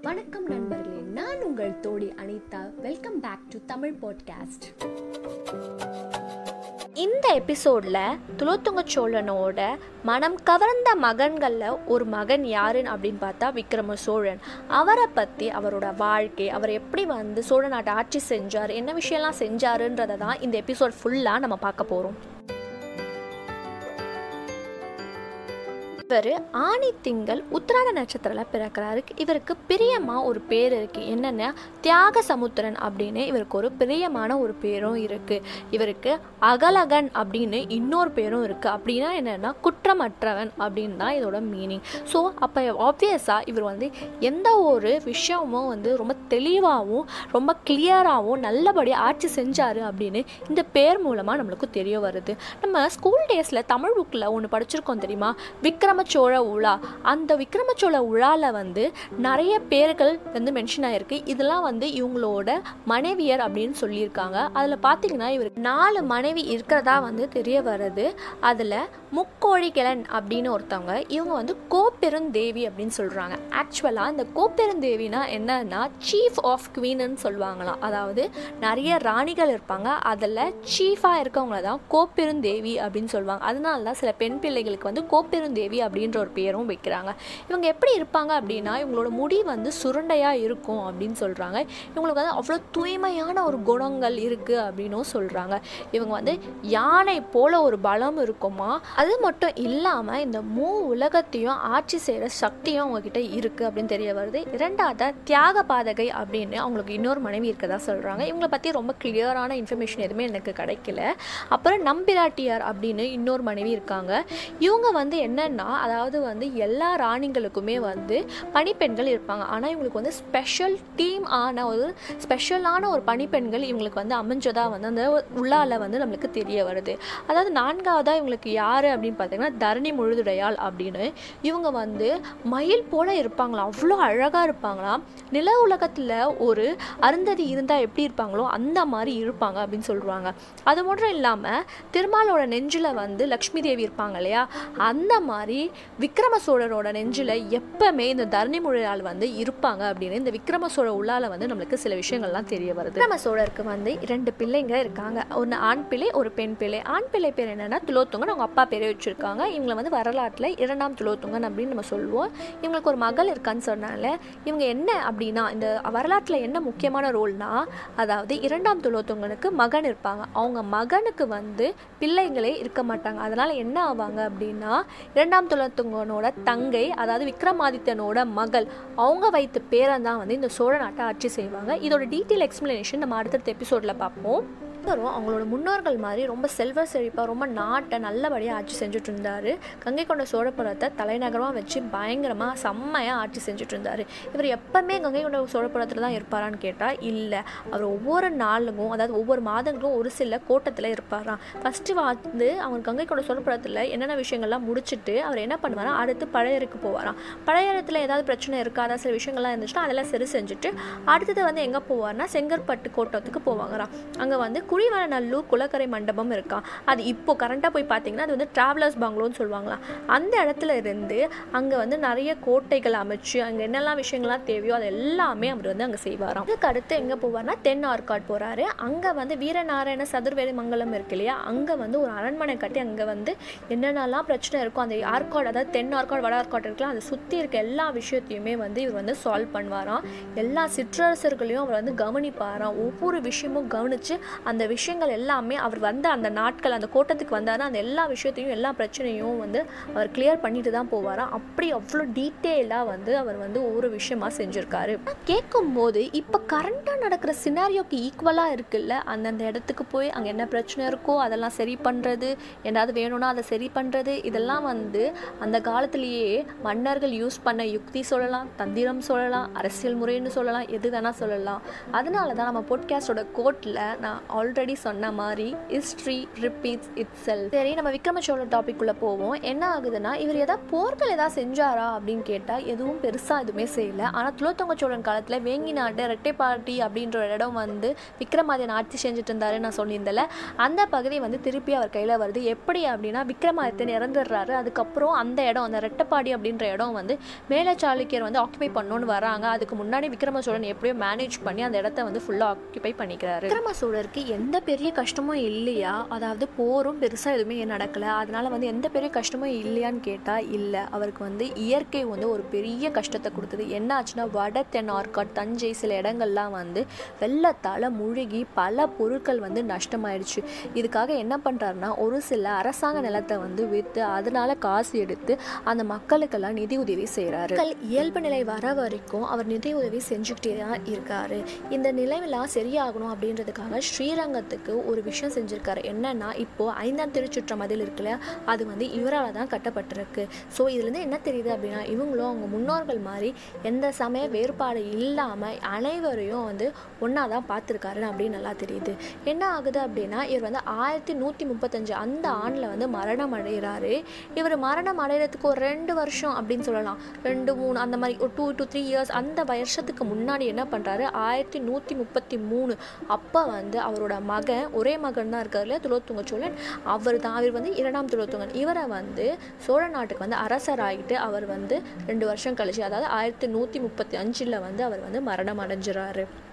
வணக்கம் நண்பர்களே நான் உங்கள் தோழி Anitha. Welcome back to Tamil podcast இந்த எபிசோடில் துலோத்துங்க சோழனோட மனம் கவர்ந்த மகன்களில் ஒரு மகன் யாருன்னு அப்படின்னு பார்த்தா விக்ரம சோழன். அவரை பற்றி அவரோட வாழ்க்கை அவர் எப்படி வந்து சோழ நாட்டை ஆட்சி செஞ்சார் என்ன விஷயம்லாம் செஞ்சாருன்றதை தான் இந்த எபிசோட் ஃபுல்லாக நம்ம பார்க்க போகிறோம் இவர் ஆணி திங்கள் உத்திராட நட்சத்திரத்தில் பிறக்கிறாரு. இவருக்கு பிரியமா ஒரு பேர் இருக்கு. என்னென்ன தியாக சமுத்திரன் அப்படின்னு இவருக்கு ஒரு பிரியமான ஒரு பேரும் இருக்கு. இவருக்கு அகலகன் அப்படின்னு இன்னொரு பேரும் இருக்கு. அப்படின்னா என்னன்னா குற்றமற்றவன் அப்படின்னு தான் இதோட மீனிங் ஸோ அப்போ ஆப்வியஸாக இவர் வந்து எந்த ஒரு விஷயமும் வந்து ரொம்ப தெளிவாகவும் ரொம்ப கிளியராகவும் நல்லபடியாக ஆட்சி செஞ்சார் அப்படின்னு இந்த பேர் மூலமாக நம்மளுக்கு தெரிய வருது. நம்ம ஸ்கூல் டேஸில் தமிழ் புக்கில் ஒன்று படிச்சிருக்கோம் தெரியுமா? விக்ரம விக்ரமச்சோழ உலா. அந்த விக்ரமச்சோழ உலாவில் வந்து நிறைய பேர்கள் வந்து மென்ஷன் ஆயிருக்கு. இதெல்லாம் வந்து இவங்களோட மனைவியர் அப்படின்னு சொல்லியிருக்காங்க. அதில் பார்த்தீங்கன்னா இவருக்கு நாலு மனைவி இருக்கிறதா வந்து தெரிய வருது. அதில் முக்கோழிகிழன் அப்படின்னு ஒருத்தவங்க இவங்க வந்து கோப்பெருந்தேவி அப்படின்னு சொல்கிறாங்க ஆக்சுவலாக இந்த கோப்பெருந்தேவினா என்னன்னா சீஃப் ஆஃப் குவீன்னு சொல்லுவாங்களாம். அதாவது நிறைய ராணிகள் இருப்பாங்க. அதில் சீஃபாக இருக்கவங்கள தான் கோப்பெருந்தேவி அப்படின்னு சொல்லுவாங்க. அதனால தான் சில பெண் பிள்ளைகளுக்கு வந்து கோப்பெருந்தேவி அப்படின்ற ஒரு பேரும் வைக்கிறாங்க. இவங்க எப்படி இருப்பாங்க அப்படின்னா இவங்களோட முடி வந்து சுருண்டையாக இருக்கும் அப்படின்னு சொல்கிறாங்க இவங்களுக்கு வந்து அவ்வளோ தூய்மையான ஒரு குணங்கள் இருக்குது அப்படின்னும் சொல்கிறாங்க இவங்க வந்து யானை போல ஒரு பலம் இருக்குமா? அது மட்டும் இல்லாமல் இந்த மூ உலகத்தையும் ஆட்சி செய்கிற சக்தியும் அவங்கக்கிட்ட இருக்குது அப்படின்னு தெரிய வருது. இரண்டாவது தியாக பாதகை அப்படின்னு அவங்களுக்கு இன்னொரு மனைவி இருக்கதா சொல்கிறாங்க இவங்களை பற்றி ரொம்ப கிளியரான இன்ஃபர்மேஷன் எதுவுமே எனக்கு கிடைக்கல. அப்புறம் நம்பிராட்டியார் அப்படின்னு இன்னொரு மனைவி இருக்காங்க. இவங்க வந்து என்னன்னா அதாவது வந்து எல்லா ராணிங்களுக்குமே வந்து பணிப்பெண்கள் இருப்பாங்க. ஆனால் இவங்களுக்கு வந்து ஸ்பெஷல் டீம் ஆன ஒரு ஸ்பெஷலான ஒரு பணிப்பெண்கள் இவங்களுக்கு வந்து அமைஞ்சதாக வந்து அந்த உள்ளால வந்து நம்மளுக்கு தெரிய வருது. அதாவது நான்காவதாக இவங்களுக்கு யார் அப்படின்னு பார்த்தீங்கன்னா தரணி முழுதுடையாள் அப்படின்னு. இவங்க வந்து மயில் போல இருப்பாங்களாம். அவ்வளோ அழகாக இருப்பாங்களாம். நில உலகத்தில் ஒரு அருந்ததி இருந்தால் எப்படி இருப்பாங்களோ அந்த மாதிரி இருப்பாங்க அப்படின்னு சொல்லுவாங்க அது மட்டும் இல்லாமல் திருமாலோட நெஞ்சில் வந்து லக்ஷ்மி தேவி இருப்பாங்க இல்லையா? அந்த மாதிரி விக்ரம சோழரோட நெஞ்சில் எப்பவுமே இந்த தரணி முழையால் வந்து இருப்பாங்க அப்படின்னு இந்த விக்ரம சோழ உள்ளால வந்து நம்மளுக்கு சில விஷயங்கள்லாம் தெரிய வருது. விக்ரம சோழருக்கு வந்து இரண்டு பிள்ளைங்க இருக்காங்க. ஒன்று ஆண் பிள்ளை ஒரு பெண் பிள்ளை. ஆண் பிள்ளை பேர் என்னன்னா துலோத்துங்கன் அவங்க அப்பா பேர் வச்சுருக்காங்க. இவங்களை வந்து வரலாற்றில் இரண்டாம் துலோத்துங்கன் அப்படின்னு நம்ம சொல்லுவோம். இவங்களுக்கு ஒரு மகள் இருக்கான்னு சொன்னால இவங்க என்ன அப்படின்னா இந்த வரலாற்றில் என்ன முக்கியமான ரோல்னா அதாவது இரண்டாம் துலோத்துங்கனுக்கு மகன் இருப்பாங்க. அவங்க மகனுக்கு வந்து பிள்ளைங்களே இருக்க மாட்டாங்க. அதனால் என்ன ஆவாங்க அப்படின்னா இரண்டாம் துலத்துங்கனோட தங்கை அதாவது விக்ரமாதித்தனோட மகள் அவங்க வைத்த பேரன் தான் வந்து இந்த சோழ நாட்டை ஆட்சி செய்வாங்க. இதோட டீட்டெயில் எக்ஸ்பிளனேஷன் நம்ம அடுத்தடுத்த எபிசோடில் பார்ப்போம். அப்புறம் அவங்களோட முன்னோர்கள் மாதிரி ரொம்ப செல்வ செழிப்பாக ரொம்ப நாட்டை நல்லபடியாக ஆட்சி செஞ்சுட்டு இருந்தார். கங்கை கொண்ட சோழபுரத்தை தலைநகரமாக வச்சு பயங்கரமாக செம்மையாக ஆட்சி செஞ்சுட்டு இருந்தார். இவர் எப்போவுமே கங்கை கொண்ட சோழபுரத்தில் தான் இருப்பாரான்னு கேட்டால் இல்லை. அவர் ஒவ்வொரு நாளுக்கும் அதாவது ஒவ்வொரு மாதங்களும் ஒரு சில கோட்டத்தில் இருப்பாராம். ஃபஸ்ட்டு வந்து அவர் கங்கை கொண்ட சோழபுரத்தில் என்னென்ன விஷயங்கள்லாம் முடிச்சுட்டு அவர் என்ன பண்ணுவாராம் அடுத்து பழையருக்கு போவாராம். பழையரத்தில் ஏதாவது பிரச்சனை இருக்காதா சில விஷயங்கள்லாம் இருந்துச்சுன்னா அதெல்லாம் சரி செஞ்சுட்டு அடுத்தது வந்து எங்கே போவார்னா செங்கற்பட்டு கோட்டத்துக்கு போவாங்களாம் அங்கே வந்து குழிவனநல்லூர் குளக்கரை மண்டபம் இருக்கா? அது இப்போ கரண்ட்டாக போய் பார்த்தீங்கன்னா அது வந்து ட்ராவலர்ஸ் பங்களோன்னு சொல்லுவாங்களாம் அந்த இடத்துல இருந்து அங்கே வந்து நிறைய கோட்டைகள் அமைச்சு அங்கே என்னெல்லாம் விஷயங்கள்லாம் தேவையோ அது எல்லாமே அவர் வந்து அங்கே செய்வாராம். அதுக்கு அடுத்து எங்கே போவார்னா தென் ஆர்காட் போகிறாரு அங்கே வந்து வீரநாராயண சதுர்வேதி மங்கலம் இருக்கு இல்லையா? அங்கே வந்து ஒரு அரண்மனை கட்டி அங்கே வந்து என்னென்னலாம் பிரச்சனை இருக்கோ அந்த ஆர்காட் அதாவது தென் ஆர்காட் வட ஆர்காட் இருக்கலாம் அதை சுற்றி இருக்க எல்லா விஷயத்தையுமே வந்து இவர் வந்து சால்வ் பண்ணுவாராம். எல்லா சிற்றரசர்களையும் அவர் வந்து கவனிப்பாராம். ஒவ்வொரு விஷயமும் கவனித்து அந்த அந்த விஷயங்கள் எல்லாமே அவர் வந்த அந்த நாட்கள் அந்த கோட்டத்துக்கு வந்தாருன்னா அந்த எல்லா விஷயத்தையும் எல்லா பிரச்சனையும் வந்து அவர் கிளியர் பண்ணிட்டு தான் போவாராம் அப்படி அவ்வளோ டீட்டெயிலாக வந்து அவர் வந்து ஒவ்வொரு விஷயமா செஞ்சுருக்காரு. கேட்கும் போது இப்போ கரண்ட்டாக நடக்கிற சினாரியோக்கு ஈக்குவலாக இருக்குல்ல? அந்தந்த இடத்துக்கு போய் அங்கே என்ன பிரச்சனை இருக்கோ அதெல்லாம் சரி பண்ணுறது ஏதாவது வேணும்னா அதை சரி பண்ணுறது இதெல்லாம் வந்து அந்த காலத்திலேயே மன்னர்கள் யூஸ் பண்ண யுக்தி சொல்லலாம் தந்திரம் சொல்லலாம் அரசியல் முறைன்னு சொல்லலாம் எது வேணால் சொல்லலாம். அதனால தான் நம்ம போட்காஸ்டோட கோட்டில் நான் ஆல்ரெடி சொன்ன மாதிரி ஹிஸ்ட்ரி ரிப்பீட்ஸ் இட் செல் சரி நம்ம விக்ரம சோழர் டாபிக்குள்ளே போவோம். என்ன ஆகுதுன்னா இவர் ஏதாவது போர்கள் ஏதாவது செஞ்சாரா அப்படின்னு கேட்டால் எதுவும் பெருசாக எதுவுமே செய்யலை. ஆனால் துளத்தொங்க சோழன் காலத்தில் வேங்கி நாட்டை ரெட்டப்பாட்டி அப்படின்ற ஒரு இடம் வந்து விக்ரமாதியன் ஆட்சி செஞ்சுட்டு இருந்தாரு நான் சொல்லியிருந்தேன்ல அந்த பகுதி வந்து திருப்பி அவர் கையில் வருது. எப்படி அப்படின்னா விக்ரமாதித்தன் இறந்துடுறாரு. அதுக்கப்புறம் அந்த இடம் அந்த ரெட்டப்பாடி அப்படின்ற இடம் வந்து மேல சாளுக்கியர் வந்து ஆக்குபை பண்ணணும்னு வராங்க. அதுக்கு முன்னாடி விக்ரம சோழன் எப்படியோ மேனேஜ் பண்ணி அந்த இடத்த வந்து ஃபுல்லாக ஆக்குபை பண்ணிக்கிறாரு. விக்ரம சோழருக்கு எந்த பெரிய கஷ்டமும் இல்லையா? அதாவது போரும் பெருசாக எதுவுமே நடக்கலை. அதனால வந்து எந்த பெரிய கஷ்டமும் இல்லையான்னு கேட்டால் இல்லை. அவருக்கு வந்து இயற்கை வந்து ஒரு பெரிய கஷ்டத்தை கொடுத்தது. என்ன ஆச்சுன்னா வட தென்னார்காட் தஞ்சை சில இடங்கள் இடங்கள்லாம் வந்து வெள்ளத்தால் முழுகி பல பொருட்கள் வந்து நஷ்டமாயிடுச்சு இதுக்காக என்ன பண்ணுறாருன்னா ஒரு சில அரசாங்க நிலத்தை வந்து விற்று அதனால் காசு எடுத்து அந்த மக்களுக்கெல்லாம் நிதி உதவி செய்கிறாரு மக்கள் இயல்பு நிலை வர வரைக்கும் அவர் நிதி உதவி செஞ்சுக்கிட்டே தான் இருக்காரு. இந்த நிலையெல்லாம் சரியாகணும் அப்படின்றதுக்காக ஸ்ரீரங்கத்துக்கு ஒரு விஷயம் செஞ்சுருக்காரு. என்னன்னா இப்போது ஐந்தாம் திருச்சுற்ற மதில் இருக்குல்ல அது வந்து இவரால் தான் கட்டப்பட்டிருக்கு. ஸோ இதுலேருந்து என்ன தெரியுது அப்படின்னா இவங்களும் அவங்க முன்னோர்கள் மாதிரி எந்த சமய வேறுபாடு இல்லாமல் வரையும் வந்து ஒன்றா தான் பார்த்துருக்காரு அப்படின்னு நல்லா தெரியுது. என்ன ஆகுது அப்படின்னா இவர் வந்து ஆயிரத்தி நூற்றி முப்பத்தஞ்சு அந்த ஆண்டில் வந்து மரணம் அடைகிறாரு. இவர் மரணம் அடைகிறதுக்கு ஒரு ரெண்டு வருஷம் அப்படின்னு சொல்லலாம். ரெண்டு மூணு அந்த மாதிரி ஒரு டூ டு த்ரீ இயர்ஸ் அந்த வருஷத்துக்கு முன்னாடி என்ன பண்ணுறாரு ஆயிரத்தி நூற்றி முப்பத்தி மூணு. அப்போ வந்து அவரோட மகன் ஒரே மகன் தான் இருக்கார் இல்லையா? துலோத்துங்க சோழன். அவர் தான் அவர் வந்து இரண்டாம் துலோத்துங்கன் இவரை வந்து சோழ நாட்டுக்கு வந்து அரசராகிட்டு அவர் வந்து ரெண்டு வருஷம் கழிச்சு அதாவது ஆயிரத்தி நூற்றி முப்பத்தி அஞ்சில் வந்து அவர் வந்து மரணம் அடைஞ்சிறாரு. रहा है।